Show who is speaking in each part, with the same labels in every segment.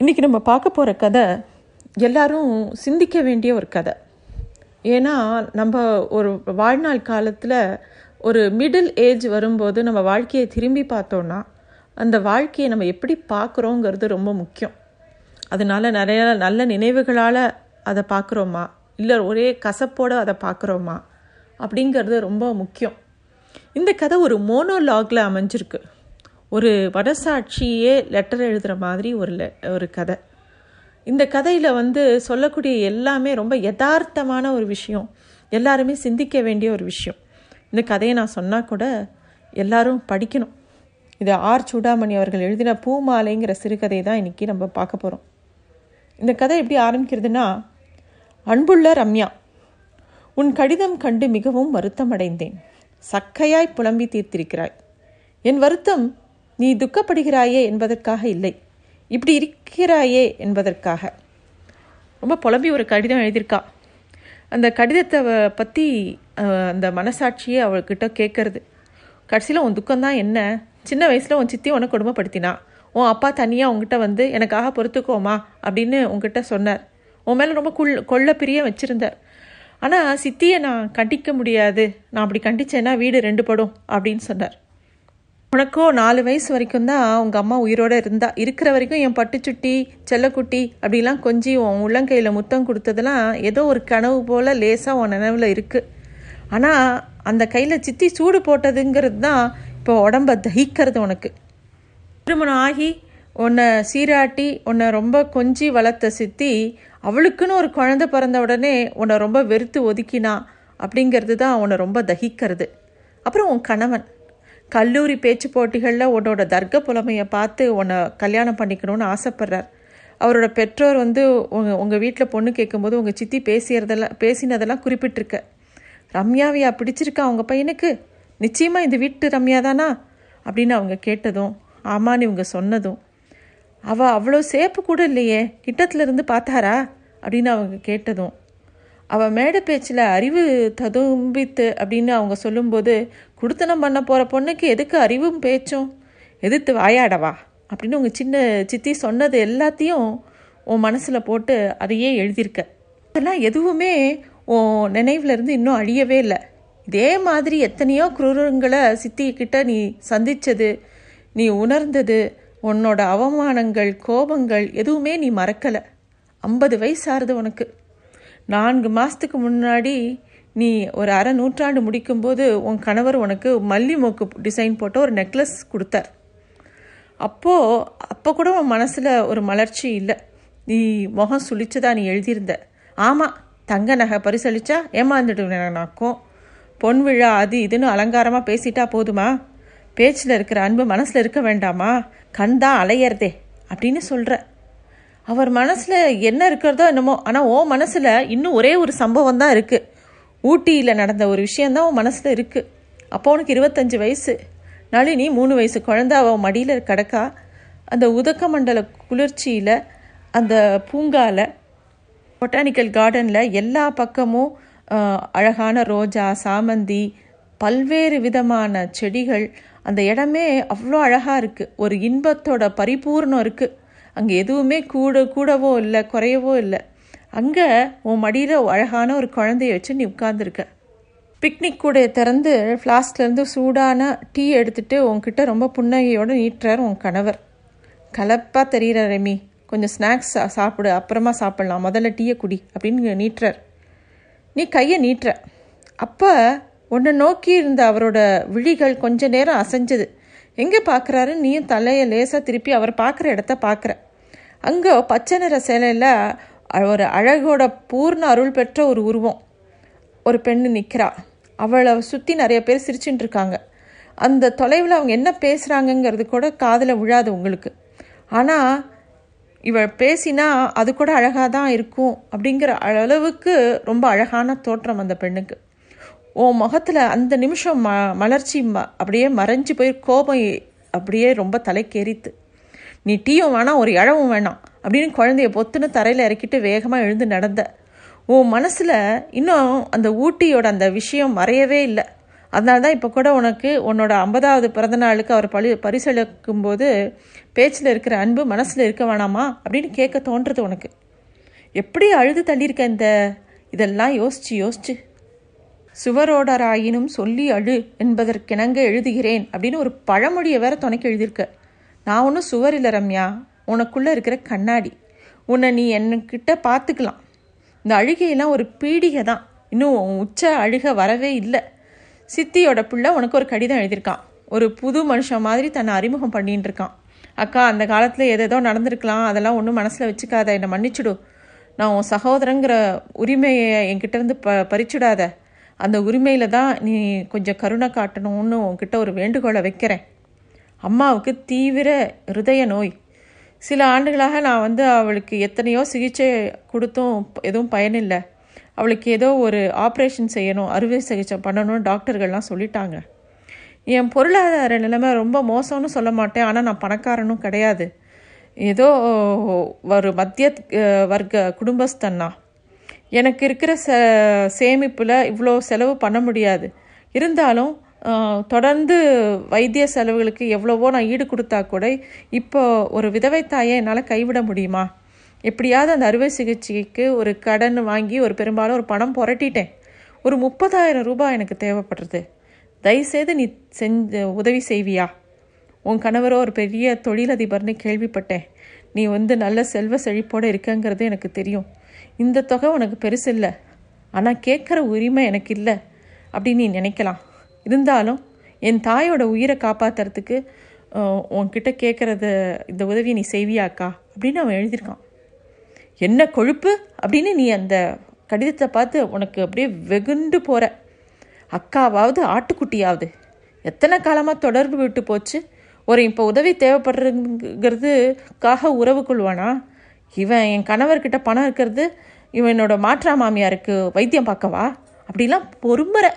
Speaker 1: இன்றைக்கி நம்ம பார்க்க போகிற கதை எல்லாரும் சிந்திக்க வேண்டிய ஒரு கதை. ஏன்னா நம்ம ஒரு வாழ்நாள் காலத்தில் ஒரு மிடில் ஏஜ் வரும்போது நம்ம வாழ்க்கையை திரும்பி பார்த்தோன்னா அந்த வாழ்க்கையை நம்ம எப்படி பார்க்குறோங்கிறது ரொம்ப முக்கியம். அதனால் நிறைய நல்ல நினைவுகளால் அதை பார்க்குறோமா? இல்லை ஒரே கசப்போடு அதை பார்க்குறோமா? அப்படிங்கிறது ரொம்ப முக்கியம். இந்த கதை ஒரு மோனோலாகில் அமைஞ்சிருக்கு. ஒரு மனசாட்சியே லெட்டர் எழுதுகிற மாதிரி ஒரு லெ ஒரு கதை. இந்த கதையில் வந்து சொல்லக்கூடிய எல்லாமே ரொம்ப யதார்த்தமான ஒரு விஷயம். எல்லாருமே சிந்திக்க வேண்டிய ஒரு விஷயம். இந்த கதையை நான் சொன்னால் கூட எல்லாரும் படிக்கணும். இது ஆர் சூடாமணி அவர்கள் எழுதின பூமாலைங்கிற சிறுகதை தான் இன்றைக்கி நம்ம பார்க்க போகிறோம் இந்த கதை எப்படி ஆரம்பிக்கிறதுனா அன்புள்ள ரம்யா உன் கடிதம் கண்டு மிகவும் வருத்தமடைந்தேன். சக்கையாய் புலம்பி தீர்த்திருக்கிறாய். என் வருத்தம் நீ துக்கப்படுகிறாயே என்பதற்காக இல்லை. இப்படி இருக்கிறாயே என்பதற்காக. ரொம்ப புலம்பி ஒரு கடிதம் எழுதியிருக்கா. அந்த கடிதத்தை பற்றி அந்த மனசாட்சியை அவள்கிட்ட கேட்கறது. கடைசியில் உன் துக்கம்தான் என்ன? சின்ன வயசில் உன் சித்தி உனக்கு கொடுமைப்படுத்தினா? உன் அப்பா தனியாக உங்ககிட்ட வந்து எனக்காக பொறுத்துக்கோமா? அப்படின்னு உங்ககிட்ட சொன்னார். உன் மேலே ரொம்ப குள் கொள்ள பிரிய வச்சுருந்தார். ஆனால் சித்தியை நான் கண்டிக்க முடியாது. நான் அப்படி கண்டிச்சேன்னா வீடு ரெண்டு படும் அப்படின்னு சொன்னார். உனக்கோ நாலு வயசு வரைக்கும் தான் உங்கள் அம்மா உயிரோடு இருந்தா இருக்கிற வரைக்கும் என் பட்டுச்சுட்டி செல்லக்குட்டி அப்படிலாம் கொஞ்சி உன் உள்ளங்கையில் முத்தம் கொடுத்ததெல்லாம் ஏதோ ஒரு கனவு போல் லேசாக உன் நினைவில் இருக்குது ஆனால் அந்த கையில் சித்தி சூடு போட்டதுங்கிறது தான் இப்போ உடம்ப தகிக்கிறது உனக்கு. திருமணம் ஆகி உன்னை சீராட்டி உன்னை ரொம்ப கொஞ்சி வளர்த்த சித்தி அவளுக்குன்னு ஒரு குழந்தை பிறந்த உடனே உன்னை ரொம்ப வெறுத்து ஒதுக்கினா அப்படிங்கிறது தான் உன்னை ரொம்ப தகிக்கிறது. அப்புறம் உன் கணவன். கல்லூரி பேச்சு போட்டிகளில் உன்னோட தர்க்க புலமையை பார்த்து உன்னை கல்யாணம் பண்ணிக்கணும்னு ஆசைப்பட்றார். அவரோட பெற்றோர் வந்து உங்கள் உங்கள் வீட்டில் பொண்ணு கேட்கும்போது உங்கள் சித்தி பேசியறதெல்லாம் பேசினதெல்லாம் குறிப்பிட்டிருக்க. ரம்யாவையா பிடிச்சிருக்கா அவங்க பையனுக்கு? நிச்சயமாக இந்த வீட்டு ரம்யா தானா? அப்படின்னு அவங்க கேட்டதும் ஆமான்னு இவங்க சொன்னதும் அவள் அவ்வளோ சேப்பு கூட இல்லையே கிட்டத்துல இருந்து பார்த்தாரா? அப்படின்னு அவங்க கேட்டதும் அவள் மேடை பேச்சில் அறிவு ததும்பித்து அப்படின்னு அவங்க சொல்லும்போது குடுத்தனம் பண்ண போகிற பொண்ணுக்கு எதுக்கு அறிவும் பேச்சும்? எதிர்த்து வாயாடவா? அப்படின்னு உங்கள் சின்ன சித்தி சொன்னது எல்லாத்தையும் உன் மனசில் போட்டு அதையே எழுதியிருக்க. அதெல்லாம் எதுவுமே உன் நினைவுலேருந்து இன்னும் அழியவே இல்லை. இதே மாதிரி எத்தனையோ குரூரங்களை சித்திக்கிட்ட நீ சந்தித்தது நீ உணர்ந்தது உன்னோட அவமானங்கள் கோபங்கள் எதுவுமே நீ மறக்கலை. ஐம்பது வயசாகுது உனக்கு. நான்கு மாதத்துக்கு முன்னாடி நீ ஒரு அரை நூற்றாண்டு முடிக்கும்போது உன் கணவர் உனக்கு மல்லி மூக்கு டிசைன் போட்ட ஒரு நெக்லஸ் கொடுத்தார். அப்போது அப்போ கூட உன் மனசில் ஒரு மலர்ச்சி இல்லை. நீ முகம் சுழிச்சதா நீ எழுதியிருந்த. ஆமாம் தங்க நகை பரிசளிச்சா ஏமாந்துடுவேனாக்கும். பொன் விழா அது இதுன்னு அலங்காரமாக பேசிட்டா போதுமா? பேச்சில் இருக்கிற அன்பு மனசில் இருக்க வேண்டாமா? கண் தான் அலையறதே அப்படின்னு சொல்கிற அவர் மனசில் என்ன இருக்கிறதோ என்னமோ ஆனால் ஓ மனசில் இன்னும் ஒரே ஒரு சம்பவம் தான் இருக்குது ஊட்டியில் நடந்த ஒரு விஷயந்தான் உன் மனசில் இருக்குது அப்போ உனக்கு இருபத்தஞ்சி வயசு. நளினி மூணு வயசு குழந்த அவள் மடியில் கிடக்கா. அந்த உதக்க மண்டல குளிர்ச்சியில் அந்த பூங்காவில் பொட்டானிக்கல் கார்டனில் எல்லா பக்கமும் அழகான ரோஜா சாமந்தி பல்வேறு விதமான செடிகள். அந்த இடமே அவ்வளோ அழகாக இருக்குது ஒரு இன்பத்தோட பரிபூர்ணம் இருக்குது அங்கே எதுவுமே கூட கூடவோ இல்லை குறையவோ இல்லை. அங்கே உன் மடியில் அழகான ஒரு குழந்தைய வச்சு நீ உட்காந்துருக்க பிக்னிக் கூடையை திறந்து ஃப்ளாஸ்க்லேருந்து சூடான டீ எடுத்துகிட்டு உன்கிட்ட ரொம்ப புன்னகையோடு நீட்டுறார் உன் கணவர். கலப்பாக தெரிகிற ரெமி கொஞ்சம் ஸ்நாக்ஸ் சாப்பிடு அப்புறமா சாப்பிட்லாம். முதல்ல டீயை குடி அப்படின்னு நீட்டுறார். நீ கையை நீட்டுற. அப்போ உன்னை நோக்கி இருந்த அவரோட விழிகள் கொஞ்ச நேரம் அசைஞ்சது. எங்கே பார்க்குறாரு நீயும் தலையை லேசாக திருப்பி அவர் பார்க்குற இடத்த பார்க்குற அங்கே பச்சை நிற சேலையில் ஒரு அழகோட பூர்ண அருள் பெற்ற ஒரு உருவம். ஒரு பெண்ணு நிற்கிறா அவளை சுற்றி நிறைய பேர் சிரிச்சுட்டு இருக்காங்க. அந்த தொலைவில் அவங்க என்ன பேசுகிறாங்கங்கிறது கூட காதில் விழாது உங்களுக்கு. ஆனால் இவள் பேசினா அது கூட அழகாக தான் இருக்கும் அப்படிங்கிற அளவுக்கு ரொம்ப அழகான தோற்றம் அந்த பெண்ணுக்கு. உன் முகத்தில் அந்த நிமிஷம் ம மலர்ச்சி ம அப்படியே மறைஞ்சு போய் கோபம் அப்படியே ரொம்ப தலைக்கேறித்து. நீ டீயும் வேணாம் ஒரு இழவும் வேணாம் அப்படின்னு குழந்தைய பொத்துன்னு தரையில் இறக்கிட்டு வேகமாக எழுந்து நடந்த. உன் மனசில் இன்னும் அந்த ஊட்டியோட அந்த விஷயம் மறையவே இல்லை. அதனால தான் இப்போ கூட உனக்கு உன்னோட ஐம்பதாவது பிறந்த நாளுக்கு அவர் பழி பரிசளிக்கும் போது பேச்சில் இருக்கிற அன்பு மனசில் இருக்க வேணாமா அப்படின்னு கேட்க தோன்றுறது உனக்கு. எப்படி அழுது தள்ளியிருக்க இந்த? இதெல்லாம் யோசிச்சு யோசிச்சு. சுவரோடராயினும் சொல்லி அழு என்பதற்கிணங்க எழுதுகிறேன் அப்படின்னு ஒரு பழமொழியை வேற துணைக்கு எழுதியிருக்க. நான் ஒன்றும் சுவர் இல்லை ரம்யா. உனக்குள்ளே இருக்கிற கண்ணாடி. உன்னை நீ என்கிட்ட பார்த்துக்கலாம். இந்த அழுகையெல்லாம் ஒரு பீடிகை தான் இன்னும் உன் உச்ச அழுக வரவே இல்லை. சித்தியோட பிள்ளை உனக்கு ஒரு கடிதம் எழுதியிருக்கான். ஒரு புது மனுஷன் மாதிரி தன்னை அறிமுகம் பண்ணிட்டு இருக்கான் அக்கா அந்த காலத்தில் எதேதோ நடந்திருக்கலாம். அதெல்லாம் ஒன்றும் மனசில் வச்சுக்காத. என்னை மன்னிச்சுடு. நான் உன் சகோதரங்கிற உரிமையை என்கிட்டேருந்து ப பறிச்சுடாத. அந்த உரிமையில் தான் நீ கொஞ்சம் கருணை காட்டணும்னு உன்கிட்ட ஒரு வேண்டுகோளை வைக்கிறேன். அம்மாவுக்கு தீவிர இருதய நோய். சில ஆண்டுகளாக நான் வந்து அவளுக்கு எத்தனையோ சிகிச்சை கொடுத்தும் எதுவும் பயனில்லை. அவளுக்கு ஏதோ ஒரு ஆப்ரேஷன் செய்யணும் அறுவை சிகிச்சை பண்ணணும்னு டாக்டர்கள்லாம் சொல்லிட்டாங்க. என் பொருளாதார நிலைமை ரொம்ப மோசம்னு சொல்ல மாட்டேன் ஆனால் நான் பணக்காரனும் கிடையாது. ஏதோ ஒரு மத்திய வர்க்க குடும்பஸ்தன்னா எனக்கு இருக்கிற ச சேமிப்பில் இவ்வளோ செலவு பண்ண முடியாது. இருந்தாலும் தொடர்ந்து வைத்திய செலவுகளுக்கு எவ்வளவோ நான் ஈடு கொடுத்தா கூட இப்போ ஒரு விதவை தாயை என்னால் கைவிட முடியுமா? எப்படியாவது அந்த அறுவை சிகிச்சைக்கு ஒரு கடன் வாங்கி ஒரு பெரும்பாலும் ஒரு பணம் புரட்டிட்டேன். ஒரு முப்பதாயிரம் ரூபாய் எனக்கு தேவைப்படுறது. தயவுசெய்து நீ செஞ்சு உதவி செய்வியா? உன் கணவரோ ஒரு பெரிய தொழிலதிபர்னு கேள்விப்பட்டேன். நீ வந்து நல்ல செல்வ செழிப்போடு இருக்கங்கிறது எனக்கு தெரியும். இந்த தொகை உனக்கு பெருசு இல்லை ஆனால் கேட்குற உரிமை எனக்கு இல்லை. அப்படின்னு நீ நினைக்கலாம். இருந்தாலும் என் தாயோட உயிரை காப்பாற்றுறதுக்கு உன்கிட்ட கேட்குறத இந்த உதவியை நீ செய்வியாக்கா? அப்படின்னு அவன் எழுதியிருக்கான். என்ன கொழுப்பு? அப்படின்னு நீ அந்த கடிதத்தை பார்த்து உனக்கு அப்படியே வெகுண்டு போகிற அக்காவாவது ஆட்டுக்குட்டியாவது. எத்தனை காலமாக தொடர்பு விட்டு போச்சு? ஒரு இப்போ உதவி தேவைப்படுறதுங்கிறதுக்காக உறவு கொள்வானா? இவன் என் கணவர்கிட்ட பணம் இருக்கிறது இவனோட மாற்றா மாமியாருக்கு வைத்தியம் பார்க்கவா? அப்படிலாம் பொறுமுறை.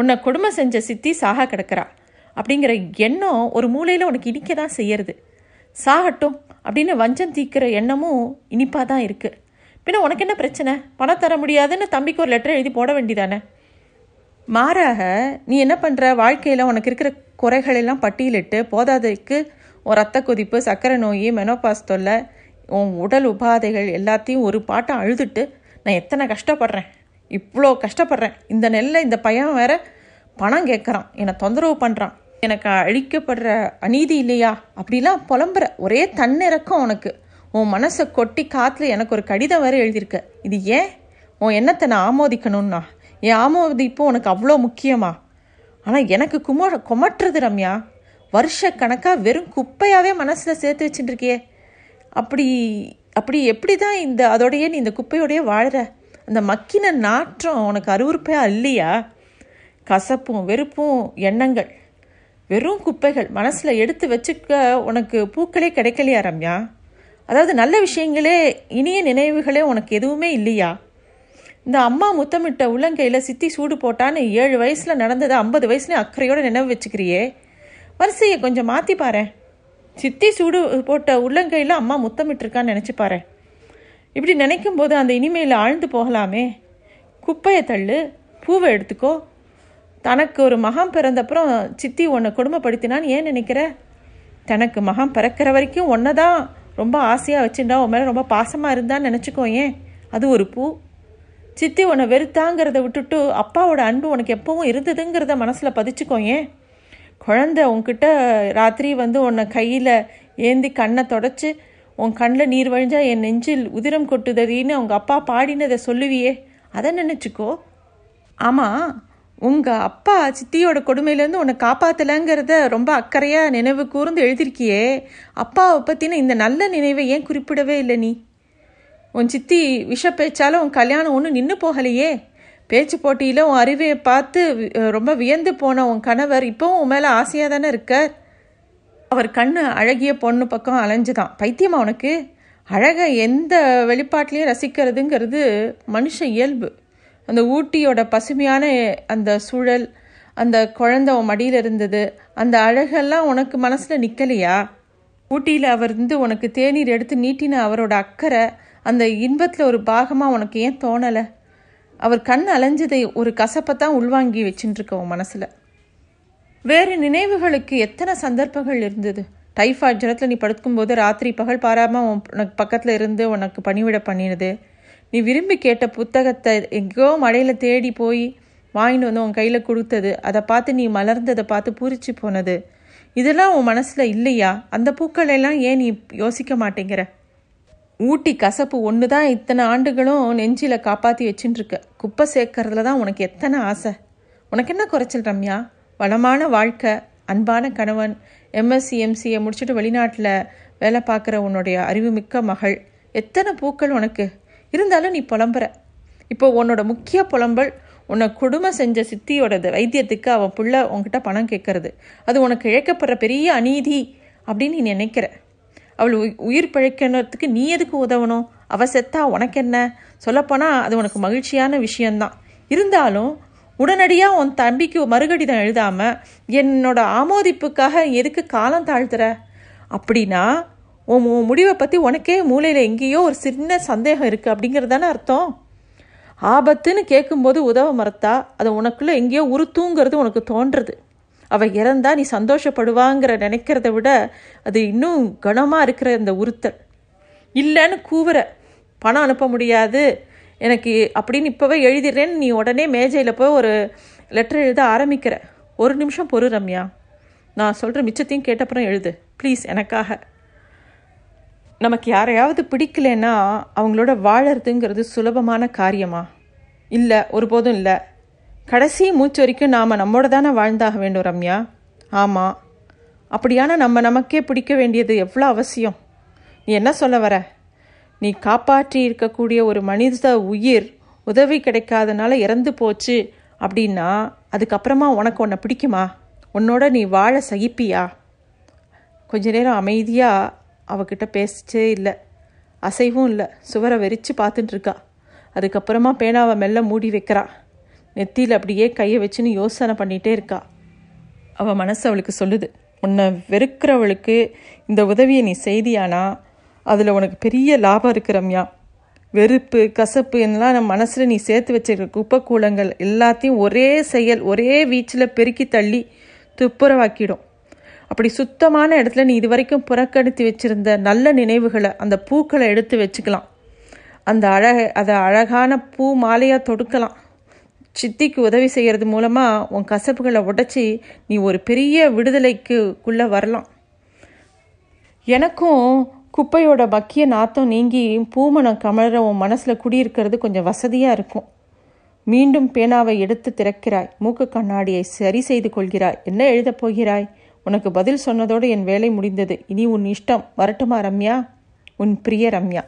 Speaker 1: உன்னை கொடுமை செஞ்ச சித்தி சாக கிடக்கிறா. அப்படிங்கிற எண்ணம் ஒரு மூலையில் உனக்கு இனிக்க தான் செய்யறது. சாகட்டும் அப்படின்னு வஞ்சம் தீக்கிற எண்ணமும் இனிப்பாக தான் இருக்குது பின்ன உனக்கு என்ன பிரச்சனை? பணம் தர முடியாதுன்னு தம்பிக்கு ஒரு லெட்டர் எழுதி போட வேண்டிதானே? மாறாக நீ என்ன பண்ணுற வாழ்க்கையில் உனக்கு இருக்கிற குறைகளெல்லாம் பட்டியலிட்டு போதாதைக்கு ஒரு ரத்த கொதிப்பு சர்க்கரை நோய் மெனோபாஸ் தொல்லை உன் உடல் உபாதைகள் எல்லாத்தையும் ஒரு பாட்டை அழுதுட்டு நான் எத்தனை கஷ்டப்படுறேன்? இவ்வளோ கஷ்டப்படுறேன். இந்த நெல்லை இந்த பையன் வேற பணம் கேட்குறான். என்னை தொந்தரவு பண்ணுறான் எனக்கு அழிக்கப்படுற அநீதி இல்லையா? அப்படிலாம் புலம்புற ஒரே தன்னிறக்கம் உனக்கு. உன் மனசை கொட்டி காற்றுல எனக்கு ஒரு கடிதம் வேறு எழுதியிருக்க. இது ஏன்? உன் எண்ணத்தை நான் ஆமோதிக்கணும்னா. என் ஆமோதிப்பு உனக்கு அவ்வளோ முக்கியமா? ஆனால் எனக்கு கும குமட்டுறது ரம்யா. வருஷ கணக்காக வெறும் குப்பையாகவே மனசில் சேர்த்து வச்சுட்டுருக்கியே அப்படி அப்படி எப்படி தான் இந்த அதோடையே நீ இந்த குப்பையோடையே வாழுற? அந்த மக்கின நாற்றம் உனக்கு அருவருப்பையா இல்லையா? கசப்பும் வெறுப்பும் எண்ணங்கள் வெறும் குப்பைகள் மனசில் எடுத்து வச்சுக்க உனக்கு பூக்களே கிடைக்கலையா ரம்யா? அதாவது நல்ல விஷயங்களே இனிய நினைவுகளே உனக்கு எதுவுமே இல்லையா? இந்த அம்மா முத்தமிட்ட உள்ளங்கையில் சித்தி சூடு போட்டான்னு ஏழு வயசில் நடந்ததை ஐம்பது வயசுலேயும் அக்கறையோடு நினைவு வச்சுக்கிறியே. வரிசையை கொஞ்சம் மாற்றி பாரு சித்தி சூடு போட்ட உள்ளங்கையில் அம்மா முத்தமிட்டிருக்கான்னு நினச்சி பாரு இப்படி நினைக்கும் போது அந்த இனிமையில் ஆழ்ந்து போகலாமே. குப்பையை தள்ளு பூவை எடுத்துக்கோ. தனக்கு ஒரு மகம் பிறந்தப்புறம் சித்தி உன்னை கொடுமைப்படுத்தினான்னு ஏன் நினைக்கிற? தனக்கு மகம் பிறக்கிற வரைக்கும் ஒன்றை தான் ரொம்ப ஆசையாக வச்சுட்டா உன் மேலே ரொம்ப பாசமாக இருந்தான்னு நினச்சிக்கோ ஏன்? அது ஒரு பூ. சித்தி உன்னை வெறுத்தாங்கிறத விட்டுட்டு அப்பாவோட அன்பு உனக்கு எப்பவும் இருந்ததுங்கிறத மனசில் பதிச்சுக்கோ ஏன்? குழந்த உன்கிட்ட ராத்திரி வந்து உன்னை கையில் ஏந்தி கண்ணை தொடச்சி உன் கண்ணில் நீர் வழிஞ்சா என் நெஞ்சில் உதிரம் கொட்டுதடின்னு அவங்க அப்பா பாடினதை சொல்லுவியே. அதை நினச்சிக்கோ. ஆமாம் உங்கள் அப்பா சித்தியோட கொடுமையிலேருந்து உன்னை காப்பாற்றலைங்கிறத ரொம்ப அக்கறையாக நினைவு கூர்ந்து எழுதியிருக்கியே. அப்பாவை பற்றின இந்த நல்ல நினைவை ஏன் குறிப்பிடவே இல்லை நீ? உன் சித்தி விஷ பேச்சாலும் உன் கல்யாணம் ஒன்றும் நின்று போகலையே. பேச்சு போட்டியில் உன் அறிவையை பார்த்து ரொம்ப வியந்து போன உன் கணவர் இப்போவும் உன் மேலே ஆசையாக தானே இருக்கார்? அவர் கண்ணு அழகிய பொண்ணு பக்கம் அலைஞ்சுதான். பைத்தியமா உனக்கு? அழகை எந்த வெளிப்பாட்டிலையும் ரசிக்கிறதுங்கிறது மனுஷ இயல்பு. அந்த ஊட்டியோட பசுமையான அந்த சூழல் அந்த குழந்த உன் மடியில் இருந்தது அந்த அழகெல்லாம் உனக்கு மனசில் நிற்கலையா ஊட்டியில் அவர் இருந்து உனக்கு தேநீர் எடுத்து நீட்டின அவரோட அக்கறை அந்த இன்பத்தில் ஒரு பாகமாக உனக்கு ஏன் தோணலை? அவர் கண் அலைஞ்சதை ஒரு கசப்பை தான் உள்வாங்கி வச்சுட்டுருக்க உன் மனசில். வேறு நினைவுகளுக்கு எத்தனை சந்தர்ப்பங்கள் இருந்தது? டைஃபாய்ட் ஜுரத்தில் நீ படுக்கும்போது ராத்திரி பகல் பாராமல் உனக்கு பக்கத்தில் இருந்து உனக்கு பணிவிட பண்ணினது. நீ விரும்பி கேட்ட புத்தகத்தை எங்கேயோ மழையில் தேடி போய் வாங்கிட்டு வந்து உன் கையில் கொடுத்தது. அதை பார்த்து நீ மலர்ந்ததை பார்த்து பூரிச்சு போனது. இதெல்லாம் உன் மனசில் இல்லையா? அந்த பூக்கள் எல்லாம் ஏன் நீ யோசிக்க மாட்டேங்கிற? ஊட்டி கசப்பு ஒன்று தான் இத்தனை ஆண்டுகளும் நெஞ்சில் காப்பாற்றி வச்சுட்டுருக்க குப்பை சேர்க்கறதுல தான் உனக்கு எத்தனை ஆசை? உனக்கு என்ன குறைச்சல் ரம்யா? வளமான வாழ்க்கை அன்பான கணவன் எம்எஸ்சி எம்சியை முடிச்சுட்டு வெளிநாட்டில் வேலை பார்க்குற உன்னுடைய அறிவுமிக்க மகள். எத்தனை பூக்கள் உனக்கு? இருந்தாலும் நீ புலம்புற. இப்போ உன்னோட முக்கிய புலம்பல் உன்னை கொடுமை செஞ்ச சித்தியோட வைத்தியத்துக்கு அவன் புள்ள உன்கிட்ட பணம் கேட்கறது. அது உனக்கு இழைக்கப்படுற பெரிய அநீதி அப்படின்னு நீ நினைக்கிற. அவள் உயிர் பிழைக்கணுறதுக்கு நீ எதுக்கு உதவணும்? அவ செத்தா உனக்கு என்ன? சொல்லப்போனால் அது உனக்கு மகிழ்ச்சியான விஷயந்தான் இருந்தாலும் உடனடியாக உன் தம்பிக்கு மறுகடிதம் எழுதாமல் என்னோட ஆமோதிப்புக்காக எதுக்கு காலம் தாழ்த்துற? அப்படின்னா உன் உன் முடிவை பற்றி உனக்கே மூளையில் எங்கேயோ ஒரு சின்ன சந்தேகம் இருக்குது அப்படிங்கிறது தானே அர்த்தம்? ஆபத்துன்னு கேட்கும்போது உதவ மறுத்தா அதை உனக்குள்ளே எங்கேயோ உறுத்துங்கிறது உனக்கு தோன்றுறது. அவள் இறந்தா நீ சந்தோஷப்படுவாங்கிற நினைக்கிறத விட அது இன்னும் கனமாக இருக்கிற அந்த உறுத்தல். இல்லைன்னு கூவுற. பணம் அனுப்ப முடியாது. எனக்கு அப்படின்னு இப்போவே எழுதிடுறேன்னு நீ உடனே மேஜையில் போய் ஒரு லெட்டர் எழுத ஆரம்பிக்கிற. ஒரு நிமிஷம் பொறு ரம்யா. நான் சொல்கிற மிச்சத்தையும் கேட்டப்புறம் எழுது. ப்ளீஸ் எனக்காக. நமக்கு யாரையாவது பிடிக்கலன்னா அவங்களோட வாழறதுங்கிறது சுலபமான காரியமா? இல்லை ஒருபோதும் இல்லை. கடைசி மூச்சு வரைக்கும் நாம் நம்மோட தானே வாழ்ந்தாக வேண்டும் ரம்யா. ஆமாம் அப்படியான நம்ம நமக்கே பிடிக்க வேண்டியது எவ்வளோ அவசியம்? நீ என்ன சொல்ல வர? நீ காப்பாற்றி இருக்கக்கூடிய ஒரு மனித உயிர் உதவி கிடைக்காதனால இறந்து போச்சு அப்படின்னா அதுக்கப்புறமா உனக்கு உன்னை பிடிக்குமா? உன்னோட நீ வாழ சகிப்பியா? கொஞ்ச நேரம் அமைதியாக அவகிட்ட பேசிச்சே இல்லை. அசைவும் இல்லை. சுவரை வெறிச்சு பார்த்துட்டுருக்கா அதுக்கப்புறமா பேனாவை மெல்ல மூடி வைக்கிறா. நெத்தியில் அப்படியே கையை வச்சுன்னு யோசனை பண்ணிகிட்டே இருக்கா. அவள் மனசு அவளுக்கு சொல்லுது. உன்னை வெறுக்கிறவளுக்கு இந்த உதவியை நீ செய்தியானா? அதில் உனக்கு பெரிய லாபம் இருக்கிறம்யா வெறுப்பு கசப்பு எல்லாம் நம்ம மனசில் நீ சேர்த்து வச்சிருக்க குப்பை கூலங்கள் எல்லாத்தையும் ஒரே செயல் ஒரே வீச்சில் பெருக்கி தள்ளி துப்புரவாக்கிடும். அப்படி சுத்தமான இடத்துல நீ இது வரைக்கும் புறக்கணித்து வச்சிருந்த நல்ல நினைவுகளை அந்த பூக்களை எடுத்து வச்சுக்கலாம். அந்த அழக அதை அழகான பூ மாலையாக தொடுக்கலாம். சித்திக்கு உதவி செய்கிறது மூலமாக உன் கசப்புகளை உடச்சி நீ ஒரு பெரிய விடுதலைக்குள்ளே வரலாம். எனக்கும் குப்பையோட பக்கிய நாத்தம் நீங்கி பூமணம் கமழற உன் மனசில் குடியிருக்கிறது கொஞ்சம் வசதியாக இருக்கும். மீண்டும் பேனாவை எடுத்து திறக்கிறாய். மூக்கு கண்ணாடியை சரி செய்து கொள்கிறாய். என்ன எழுதப் போகிறாய்? உனக்கு பதில் சொன்னதோடு என் வேலை முடிந்தது. இனி உன் இஷ்டம். வரட்டுமா ரம்யா? உன் பிரிய ரம்யா.